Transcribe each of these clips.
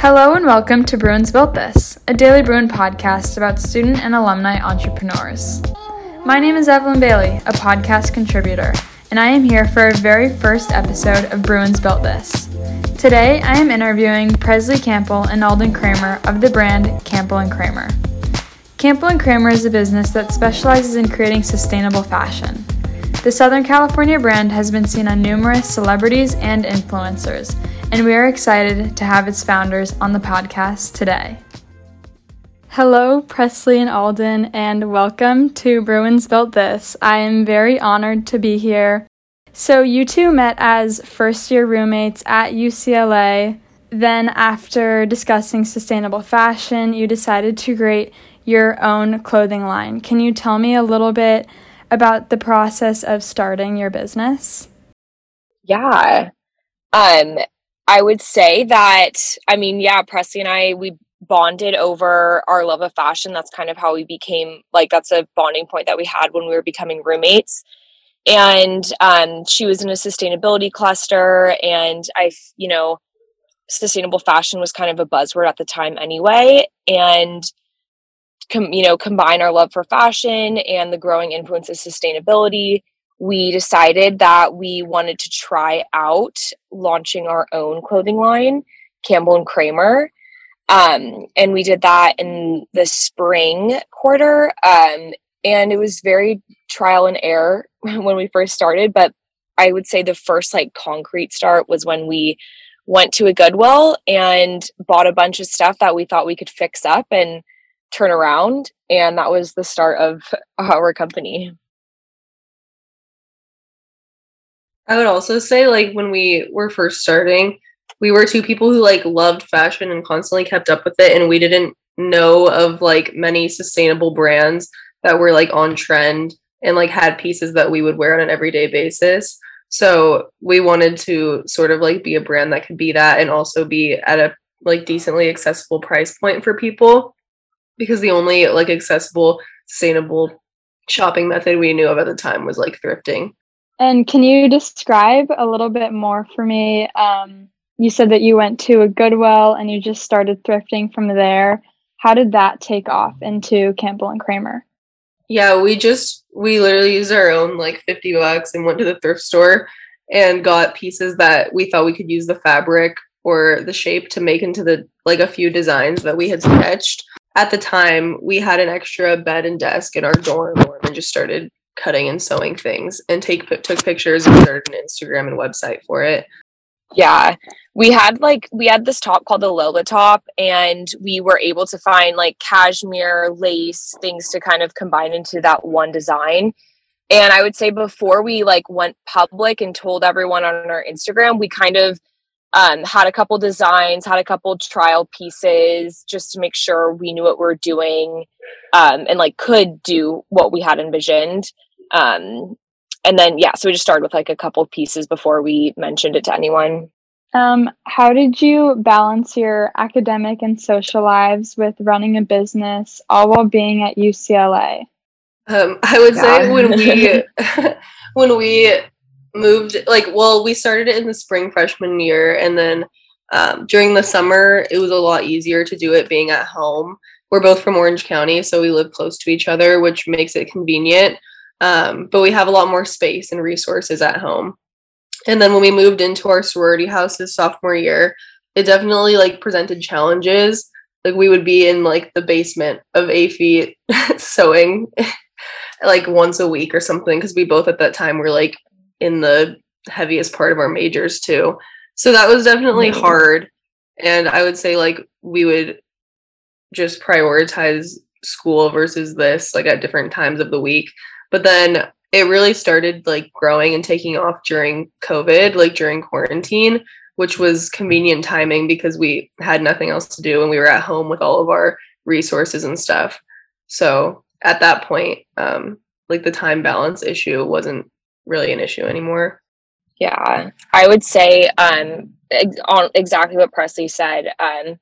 Hello and welcome to Bruins Built This, a daily Bruin podcast about student and alumni entrepreneurs. My name is Evelyn Bailey, a podcast contributor, and I am here for our very first episode of Bruins Built This. Today, I am interviewing Presley Campbell and Alden Kramer of the brand Campbell and Kramer. Campbell and Kramer is a business that specializes in creating sustainable fashion. The Southern California brand has been seen on numerous celebrities and influencers, and we are excited to have its founders on the podcast today. Hello, Presley and Alden, and welcome to Bruins Built This. I am very honored to be here. So, you two met as first year roommates at UCLA. Then, after discussing sustainable fashion, you decided to create your own clothing line. Can you tell me a little bit about the process of starting your business? Yeah. Um, I would say that, I mean, yeah, Presley and I, we bonded over our love of fashion. That's kind of how we became, like, that's a bonding point that we had when we were becoming roommates. And um, she was in a sustainability cluster, and I, you know, sustainable fashion was kind of a buzzword at the time anyway. And, com- you know, combine our love for fashion and the growing influence of sustainability we decided that we wanted to try out launching our own clothing line, Campbell and Kramer. Um, and we did that in the spring quarter. Um, and it was very trial and error when we first started. But I would say the first like concrete start was when we went to a Goodwill and bought a bunch of stuff that we thought we could fix up and turn around. And that was the start of our company. I would also say like when we were first starting, we were two people who like loved fashion and constantly kept up with it and we didn't know of like many sustainable brands that were like on trend and like had pieces that we would wear on an everyday basis. So we wanted to sort of like be a brand that could be that and also be at a like decently accessible price point for people because the only like accessible sustainable shopping method we knew of at the time was like thrifting. And can you describe a little bit more for me? Um, you said that you went to a Goodwill and you just started thrifting from there. How did that take off into Campbell and Kramer? Yeah, we just we literally used our own like 50 bucks and went to the thrift store and got pieces that we thought we could use the fabric or the shape to make into the like a few designs that we had sketched. At the time, we had an extra bed and desk in our dorm and just started cutting and sewing things and take took pictures and started an Instagram and website for it. Yeah. We had like we had this top called the Lola top and we were able to find like cashmere, lace, things to kind of combine into that one design. And I would say before we like went public and told everyone on our Instagram, we kind of um, had a couple designs, had a couple trial pieces just to make sure we knew what we are doing um, and like could do what we had envisioned. Um, and then yeah, so we just started with like a couple pieces before we mentioned it to anyone. Um, how did you balance your academic and social lives with running a business, all while being at UCLA? Um, I would say when we when we moved, like, well, we started it in the spring freshman year, and then um, during the summer, it was a lot easier to do it being at home. We're both from Orange County, so we live close to each other, which makes it convenient. Um, but we have a lot more space and resources at home. And then when we moved into our sorority houses sophomore year, it definitely like presented challenges. Like we would be in like the basement of AFE sewing like once a week or something because we both at that time were like in the heaviest part of our majors too. So that was definitely mm-hmm. hard. And I would say like we would just prioritize school versus this like at different times of the week. But then it really started like growing and taking off during COVID, like during quarantine, which was convenient timing because we had nothing else to do and we were at home with all of our resources and stuff. So at that point, um, like the time balance issue wasn't really an issue anymore. Yeah, I would say um, ex- on exactly what Presley said. Um,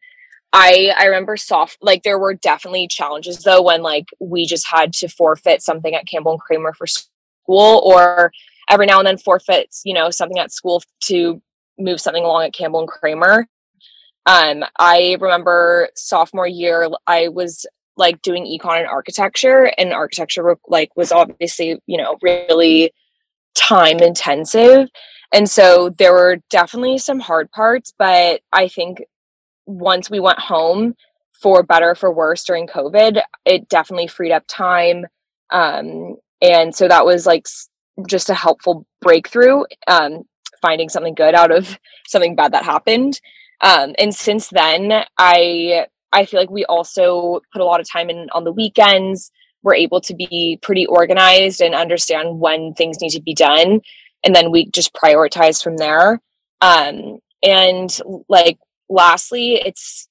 I I remember soft like there were definitely challenges though when like we just had to forfeit something at Campbell and Kramer for school or every now and then forfeits you know something at school to move something along at Campbell and Kramer. Um, I remember sophomore year, I was like doing econ and architecture, and architecture like was obviously you know really time intensive, and so there were definitely some hard parts. But I think once we went home, for better or for worse during COVID, it definitely freed up time. Um, and so that was like just a helpful breakthrough, um, finding something good out of something bad that happened. Um, and since then, I I feel like we also put a lot of time in on the weekends. We're able to be pretty organized and understand when things need to be done, and then we just prioritize from there. Um, and like lastly, it's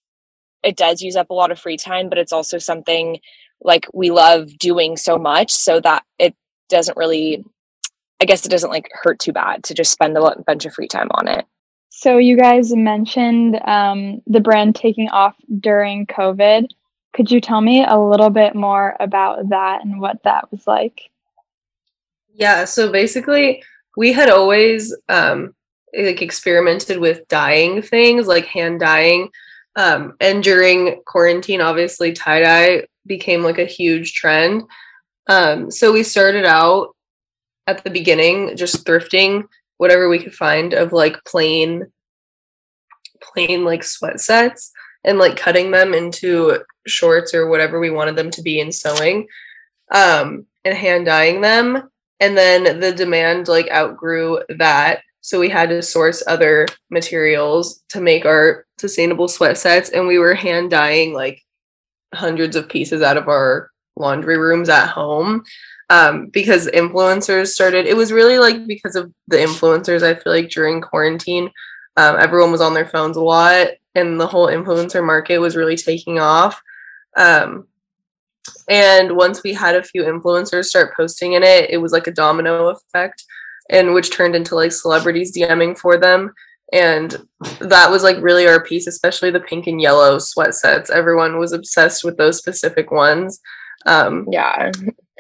it does use up a lot of free time, but it's also something like we love doing so much so that it doesn't really I guess it doesn't like hurt too bad to just spend a bunch of free time on it. So you guys mentioned um, the brand taking off during COVID. Could you tell me a little bit more about that and what that was like? Yeah, so basically, we had always um, like experimented with dyeing things, like hand dyeing. Um, and during quarantine, obviously, tie dye became like a huge trend. Um, so we started out at the beginning just thrifting whatever we could find of like plain, plain like sweat sets and like cutting them into shorts or whatever we wanted them to be and sewing um, and hand dyeing them. And then the demand like outgrew that so we had to source other materials to make our sustainable sweat sets. And we were hand dyeing like hundreds of pieces out of our laundry rooms at home um, because influencers started. It was really like because of the influencers, I feel like during quarantine, um, everyone was on their phones a lot and the whole influencer market was really taking off. Um, and once we had a few influencers start posting in it, it was like a domino effect and which turned into like celebrities DMing for them. And that was like really our piece, especially the pink and yellow sweat sets. Everyone was obsessed with those specific ones. Um, yeah.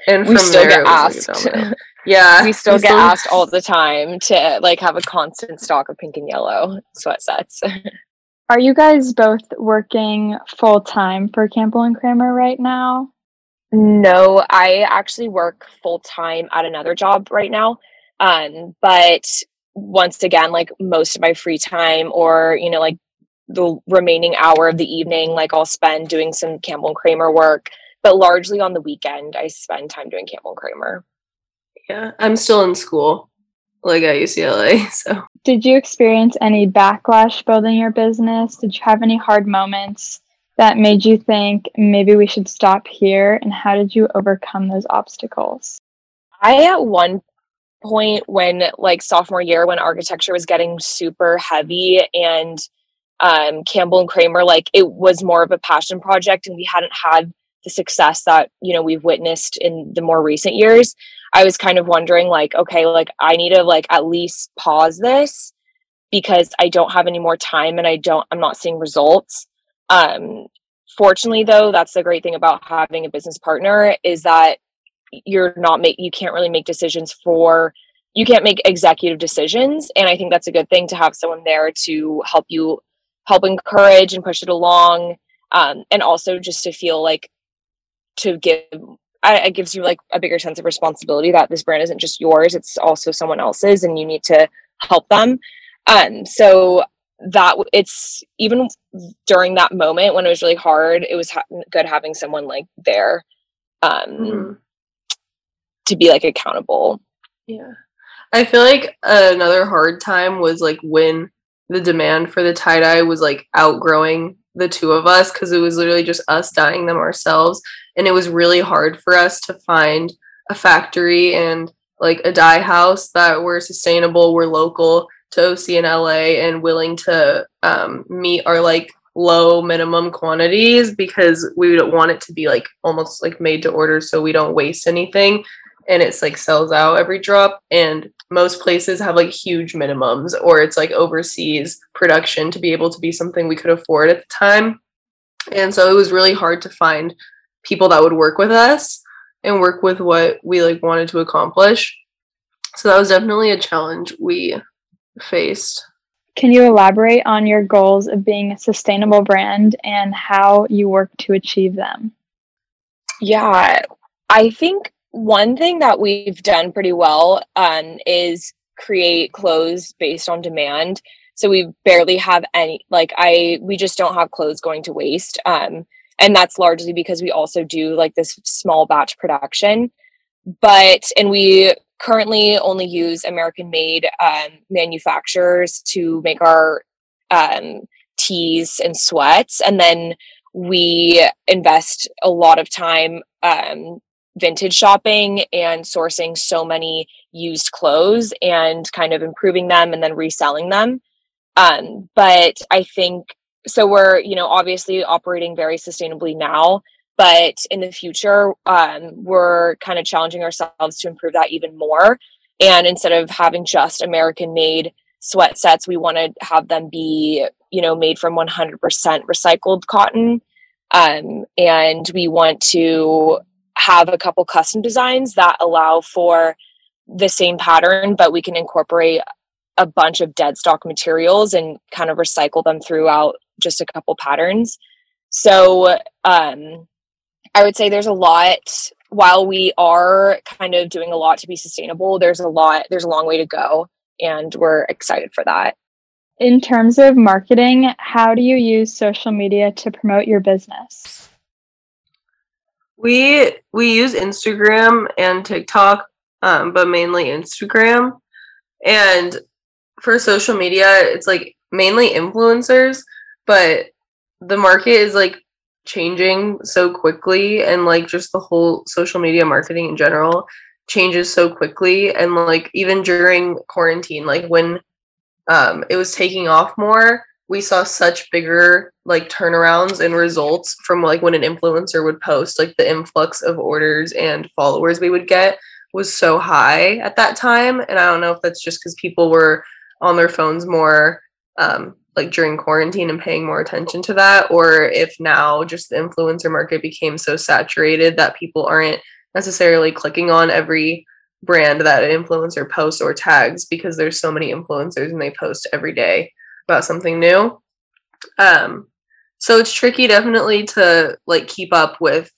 And we still there, get asked. Like yeah. We still we get still... asked all the time to like have a constant stock of pink and yellow sweat sets. Are you guys both working full time for Campbell and Kramer right now? No, I actually work full time at another job right now. Um, but once again, like most of my free time or, you know, like the remaining hour of the evening, like I'll spend doing some Campbell and Kramer work, but largely on the weekend, I spend time doing Campbell and Kramer. Yeah, I'm still in school, like at UCLA. So, did you experience any backlash building your business? Did you have any hard moments that made you think maybe we should stop here? And how did you overcome those obstacles? I, at one point when like sophomore year when architecture was getting super heavy and um, Campbell and Kramer like it was more of a passion project and we hadn't had the success that you know we've witnessed in the more recent years I was kind of wondering like okay like I need to like at least pause this because I don't have any more time and I don't I'm not seeing results. Um fortunately though that's the great thing about having a business partner is that you're not make you can't really make decisions for you can't make executive decisions. And i think that's a good thing to have someone there to help you help encourage and push it along. Um, and also just to feel like to give it gives you like a bigger sense of responsibility that this brand isn't just yours it's also someone else's and you need to help them. Um so that it's even during that moment when it was really hard it was ha- good having someone like there. Um mm-hmm to be like accountable. Yeah. I feel like another hard time was like when the demand for the tie dye was like outgrowing the two of us because it was literally just us dyeing them ourselves. And it was really hard for us to find a factory and like a dye house that were sustainable, were local to OC and LA and willing to um, meet our like low minimum quantities because we don't want it to be like almost like made to order so we don't waste anything and it's like sells out every drop and most places have like huge minimums or it's like overseas production to be able to be something we could afford at the time. And so it was really hard to find people that would work with us and work with what we like wanted to accomplish. So that was definitely a challenge we faced. Can you elaborate on your goals of being a sustainable brand and how you work to achieve them? Yeah, I think one thing that we've done pretty well um, is create clothes based on demand. So we barely have any, like, I, we just don't have clothes going to waste. Um, and that's largely because we also do like this small batch production. But, and we currently only use American made um, manufacturers to make our um, tees and sweats. And then we invest a lot of time um, vintage shopping and sourcing so many used clothes and kind of improving them and then reselling them. Um, but I think so we're, you know, obviously operating very sustainably now, but in the future, um, we're kind of challenging ourselves to improve that even more. And instead of having just American made sweat sets, we want to have them be, you know, made from 100% recycled cotton. Um, and we want to have a couple custom designs that allow for the same pattern, but we can incorporate a bunch of dead stock materials and kind of recycle them throughout just a couple patterns. So um, I would say there's a lot. While we are kind of doing a lot to be sustainable, there's a lot. There's a long way to go, and we're excited for that. In terms of marketing, how do you use social media to promote your business? We we use Instagram and TikTok, um, but mainly Instagram. And for social media, it's like mainly influencers, but the market is like changing so quickly and like just the whole social media marketing in general changes so quickly and like even during quarantine like when um it was taking off more we saw such bigger like turnarounds and results from like when an influencer would post like the influx of orders and followers we would get was so high at that time and i don't know if that's just because people were on their phones more um, like during quarantine and paying more attention to that or if now just the influencer market became so saturated that people aren't necessarily clicking on every brand that an influencer posts or tags because there's so many influencers and they post every day about something new. Um so it's tricky definitely to like keep up with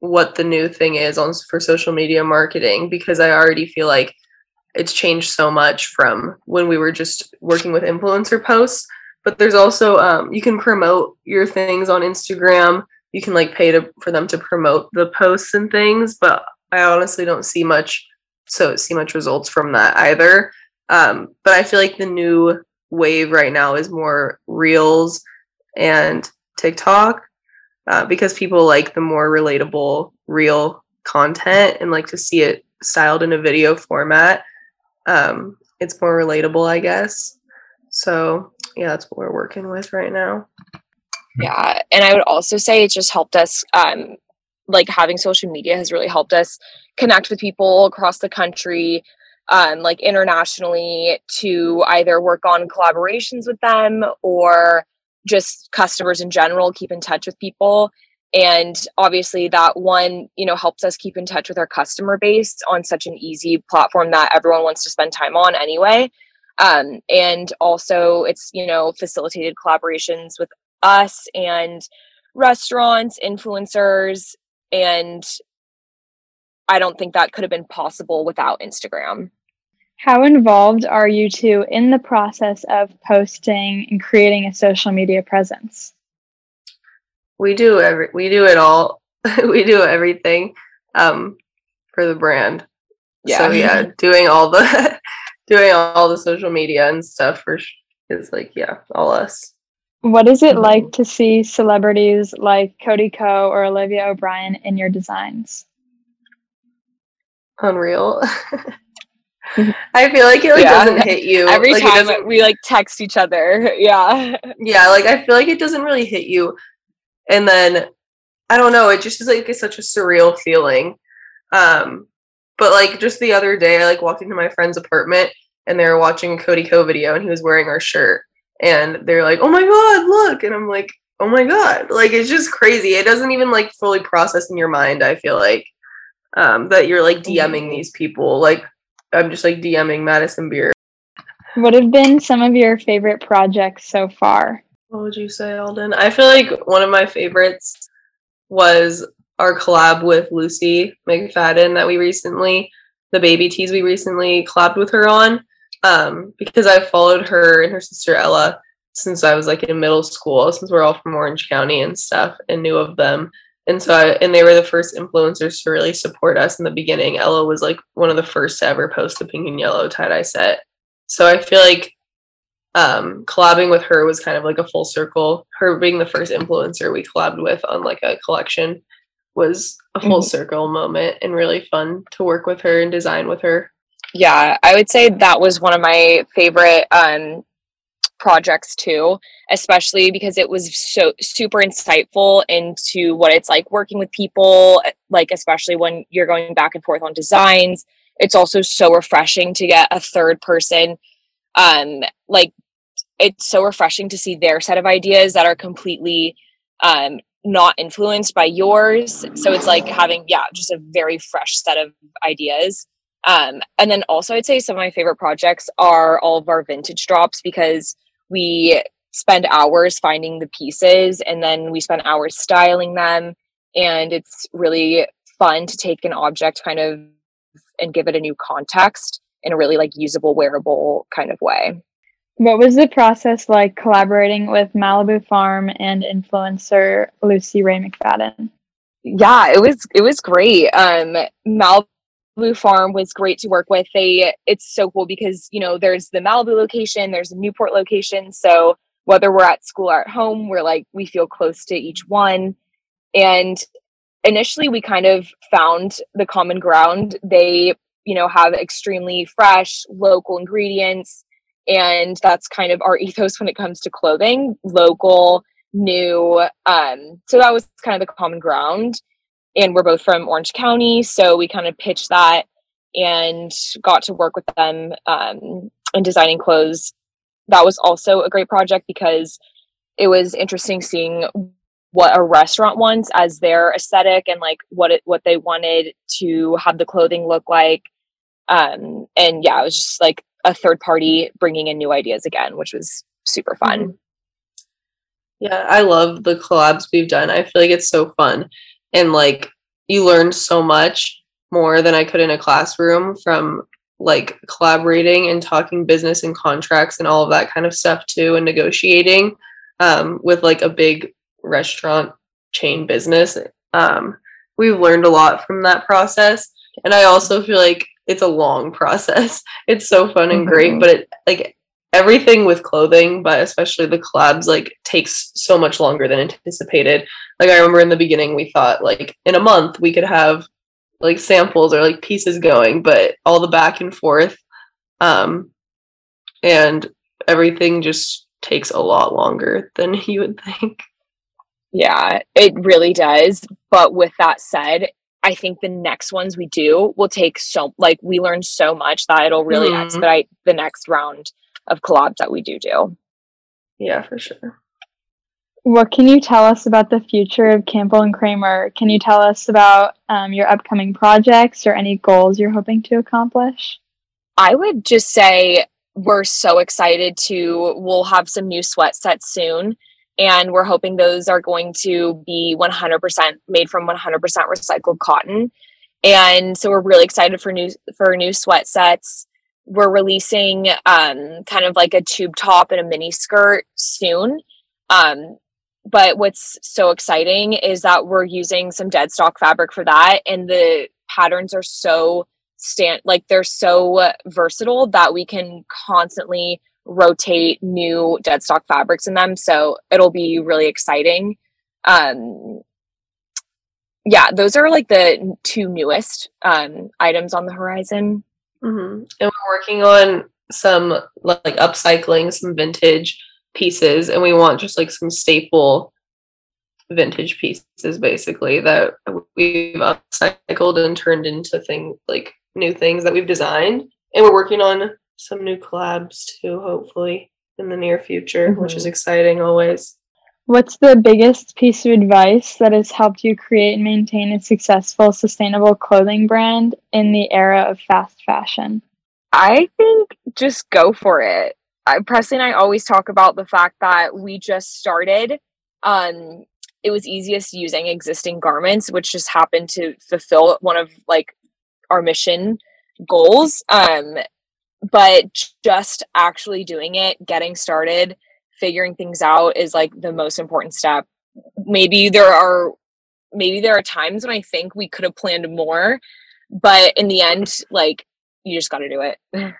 what the new thing is on for social media marketing because i already feel like it's changed so much from when we were just working with influencer posts. But there's also um, you can promote your things on instagram. You can like pay to for them to promote the posts and things but i honestly don't see much so see much results from that either. Um, but i feel like the new wave right now is more reels and tiktok uh, because people like the more relatable real content and like to see it styled in a video format um, it's more relatable i guess so yeah, that's what we're working with right now. Yeah. And I would also say it just helped us um like having social media has really helped us connect with people across the country um like internationally to either work on collaborations with them or just customers in general keep in touch with people. And obviously that one you know helps us keep in touch with our customer base on such an easy platform that everyone wants to spend time on anyway. Um, and also it's you know facilitated collaborations with us and restaurants influencers and i don't think that could have been possible without instagram. How involved are you two in the process of posting and creating a social media presence? We do every we do it all. We do everything um for the brand. Yeah so yeah. doing all the doing all the social media and stuff for is like yeah all us. What is it like to see celebrities like Cody Ko or olivia o'brien in your designs unreal i feel like it like yeah. doesn't hit you every like, time we like text each other yeah yeah like i feel like it doesn't really hit you and then i don't know it just is like it's such a surreal feeling um but like just the other day, I like walked into my friend's apartment and they were watching a Cody Ko video and he was wearing our shirt. And they're like, oh my God, look. And I'm like, oh my God. Like it's just crazy. It doesn't even like fully process in your mind, I feel like. Um, that you're like DMing these people. Like I'm just like DMing Madison Beer. What have been some of your favorite projects so far? What would you say, Alden? I feel like one of my favorites was our collab with Lucy McFadden that we recently, the baby tees we recently collabed with her on. Um, because I've followed her and her sister Ella since I was like in middle school, since we're all from Orange County and stuff, and knew of them. And so, I, and they were the first influencers to really support us in the beginning. Ella was like one of the first to ever post the pink and yellow tie dye set. So I feel like um, collabing with her was kind of like a full circle. Her being the first influencer we collabed with on like a collection was a full mm-hmm. circle moment and really fun to work with her and design with her. Yeah, I would say that was one of my favorite um, projects too, especially because it was so super insightful into what it's like working with people, like especially when you're going back and forth on designs. It's also so refreshing to get a third person um like it's so refreshing to see their set of ideas that are completely um, not influenced by yours. So it's like having, yeah, just a very fresh set of ideas. Um, and then also, I'd say some of my favorite projects are all of our vintage drops because we spend hours finding the pieces and then we spend hours styling them. And it's really fun to take an object kind of and give it a new context in a really like usable, wearable kind of way. What was the process like collaborating with Malibu Farm and influencer Lucy Ray McFadden? Yeah, it was it was great. Um, Malibu Farm was great to work with. They it's so cool because you know there's the Malibu location, there's a Newport location. So whether we're at school or at home, we're like we feel close to each one. And initially, we kind of found the common ground. They you know have extremely fresh local ingredients and that's kind of our ethos when it comes to clothing local new um so that was kind of the common ground and we're both from orange county so we kind of pitched that and got to work with them um in designing clothes that was also a great project because it was interesting seeing what a restaurant wants as their aesthetic and like what it what they wanted to have the clothing look like um and yeah it was just like a third party bringing in new ideas again, which was super fun. Mm-hmm. Yeah, I love the collabs we've done. I feel like it's so fun. And like you learn so much more than I could in a classroom from like collaborating and talking business and contracts and all of that kind of stuff too and negotiating um, with like a big restaurant chain business. Um, we've learned a lot from that process. And I also feel like it's a long process. It's so fun and great, mm-hmm. but it like everything with clothing, but especially the collabs, like takes so much longer than anticipated. Like I remember in the beginning, we thought like in a month we could have like samples or like pieces going, but all the back and forth, um, and everything just takes a lot longer than you would think. Yeah, it really does. But with that said, I think the next ones we do will take so like we learn so much that it'll really mm-hmm. expedite the next round of collabs that we do do. Yeah, for sure. What can you tell us about the future of Campbell and Kramer? Can you tell us about um, your upcoming projects or any goals you're hoping to accomplish? I would just say we're so excited to. We'll have some new sweat sets soon and we're hoping those are going to be 100% made from 100% recycled cotton and so we're really excited for new for new sweat sets we're releasing um, kind of like a tube top and a mini skirt soon um, but what's so exciting is that we're using some dead stock fabric for that and the patterns are so stand like they're so versatile that we can constantly rotate new dead stock fabrics in them. So it'll be really exciting. Um, yeah, those are like the two newest um, items on the horizon. Mm-hmm. And we're working on some like upcycling, some vintage pieces, and we want just like some staple vintage pieces basically that we've upcycled and turned into things like new things that we've designed. And we're working on some new collabs too, hopefully in the near future, mm-hmm. which is mm-hmm. exciting always. What's the biggest piece of advice that has helped you create and maintain a successful, sustainable clothing brand in the era of fast fashion? I think just go for it. I, Presley and I always talk about the fact that we just started. Um, it was easiest using existing garments, which just happened to fulfill one of like our mission goals. Um, but just actually doing it, getting started, figuring things out is like the most important step. Maybe there are maybe there are times when I think we could have planned more, but in the end, like you just got to do it.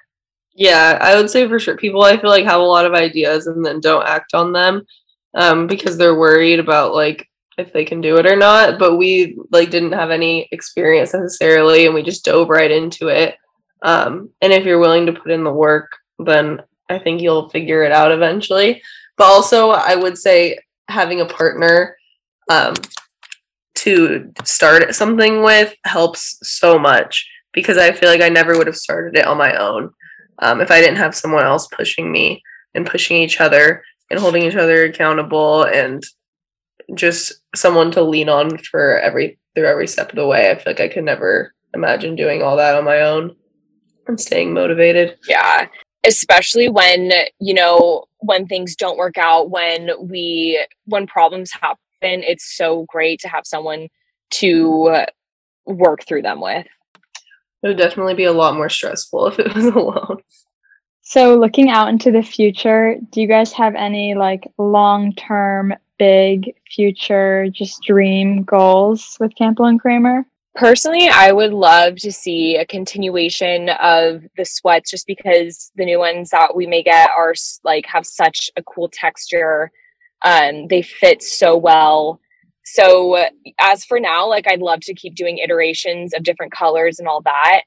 yeah, I would say for sure. People I feel like have a lot of ideas and then don't act on them um, because they're worried about like if they can do it or not. But we like didn't have any experience necessarily, and we just dove right into it. Um, and if you're willing to put in the work, then I think you'll figure it out eventually. But also, I would say having a partner um, to start something with helps so much because I feel like I never would have started it on my own um, if I didn't have someone else pushing me and pushing each other and holding each other accountable and just someone to lean on for every through every step of the way. I feel like I could never imagine doing all that on my own and staying motivated. Yeah. Especially when, you know, when things don't work out, when we when problems happen, it's so great to have someone to work through them with. It would definitely be a lot more stressful if it was alone. So, looking out into the future, do you guys have any like long term, big future, just dream goals with Campbell and Kramer? Personally, I would love to see a continuation of the sweats just because the new ones that we may get are like have such a cool texture. Um, they fit so well. So, as for now, like I'd love to keep doing iterations of different colors and all that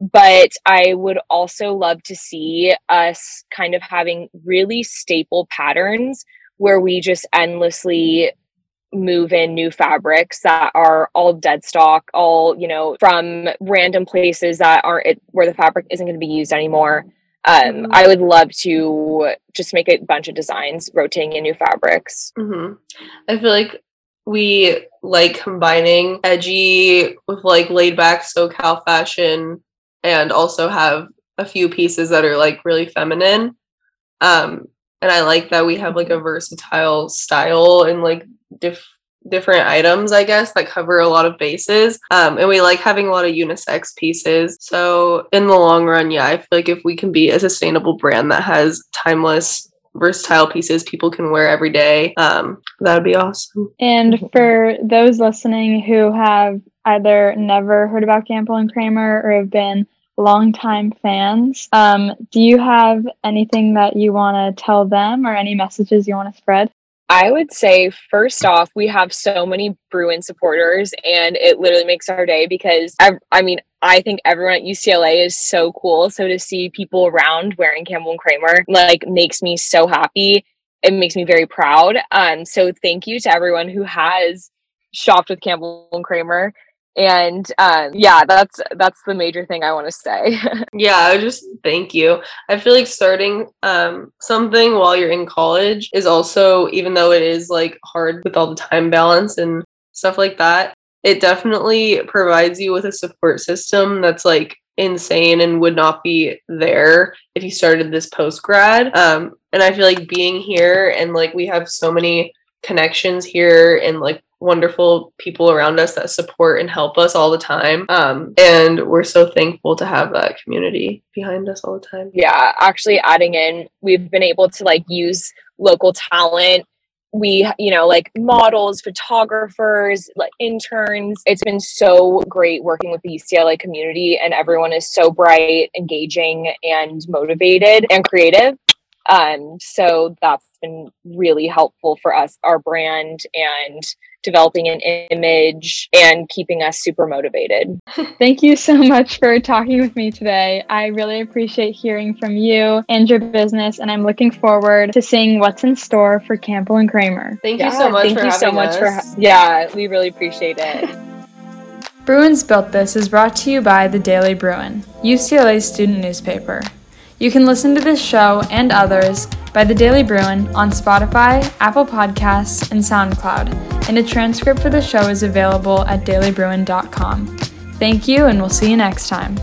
but I would also love to see us kind of having really staple patterns where we just endlessly move in new fabrics that are all dead stock, all, you know, from random places that aren't it, where the fabric isn't going to be used anymore. Um, mm-hmm. I would love to just make a bunch of designs rotating in new fabrics. Mm-hmm. I feel like we like combining edgy with like laid back SoCal fashion and also have a few pieces that are like really feminine. Um, and I like that we have like a versatile style and like diff- different items, I guess, that cover a lot of bases. Um, and we like having a lot of unisex pieces. So in the long run, yeah, I feel like if we can be a sustainable brand that has timeless versatile pieces people can wear every day um, that would be awesome and for those listening who have either never heard about Campbell and Kramer or have been longtime fans. Um, do you have anything that you want to tell them or any messages you want to spread? I would say, first off, we have so many Bruin supporters, and it literally makes our day because I, I mean, I think everyone at UCLA is so cool. So to see people around wearing Campbell and Kramer like makes me so happy. It makes me very proud. Um, so thank you to everyone who has shopped with Campbell and Kramer and um, yeah that's that's the major thing i want to say. Yeah just thank you. I feel like starting um, something while you're in college is also even though it is like hard with all the time balance and stuff like that it definitely provides you with a support system that's like insane and would not be there if you started this post grad um, and i feel like being here and like we have so many connections here and like wonderful people around us that support and help us all the time. Um, and we're so thankful to have that community behind us all the time. Yeah, actually, adding in, we've been able to like use local talent. We, you know, like models, photographers, like interns. It's been so great working with the UCLA community, and everyone is so bright, engaging, and motivated and creative. Um, so that's been really helpful for us, our brand, and developing an image and keeping us super motivated. Thank you so much for talking with me today. I really appreciate hearing from you and your business, and I'm looking forward to seeing what's in store for Campbell and Kramer. Thank yeah, you so much. Thank you so much us. for yeah, we really appreciate it. Bruins Built This is brought to you by the Daily Bruin, UCLA's student newspaper. You can listen to this show and others by the Daily Bruin on Spotify, Apple Podcasts, and SoundCloud, and a transcript for the show is available at dailybruin.com. Thank you, and we'll see you next time.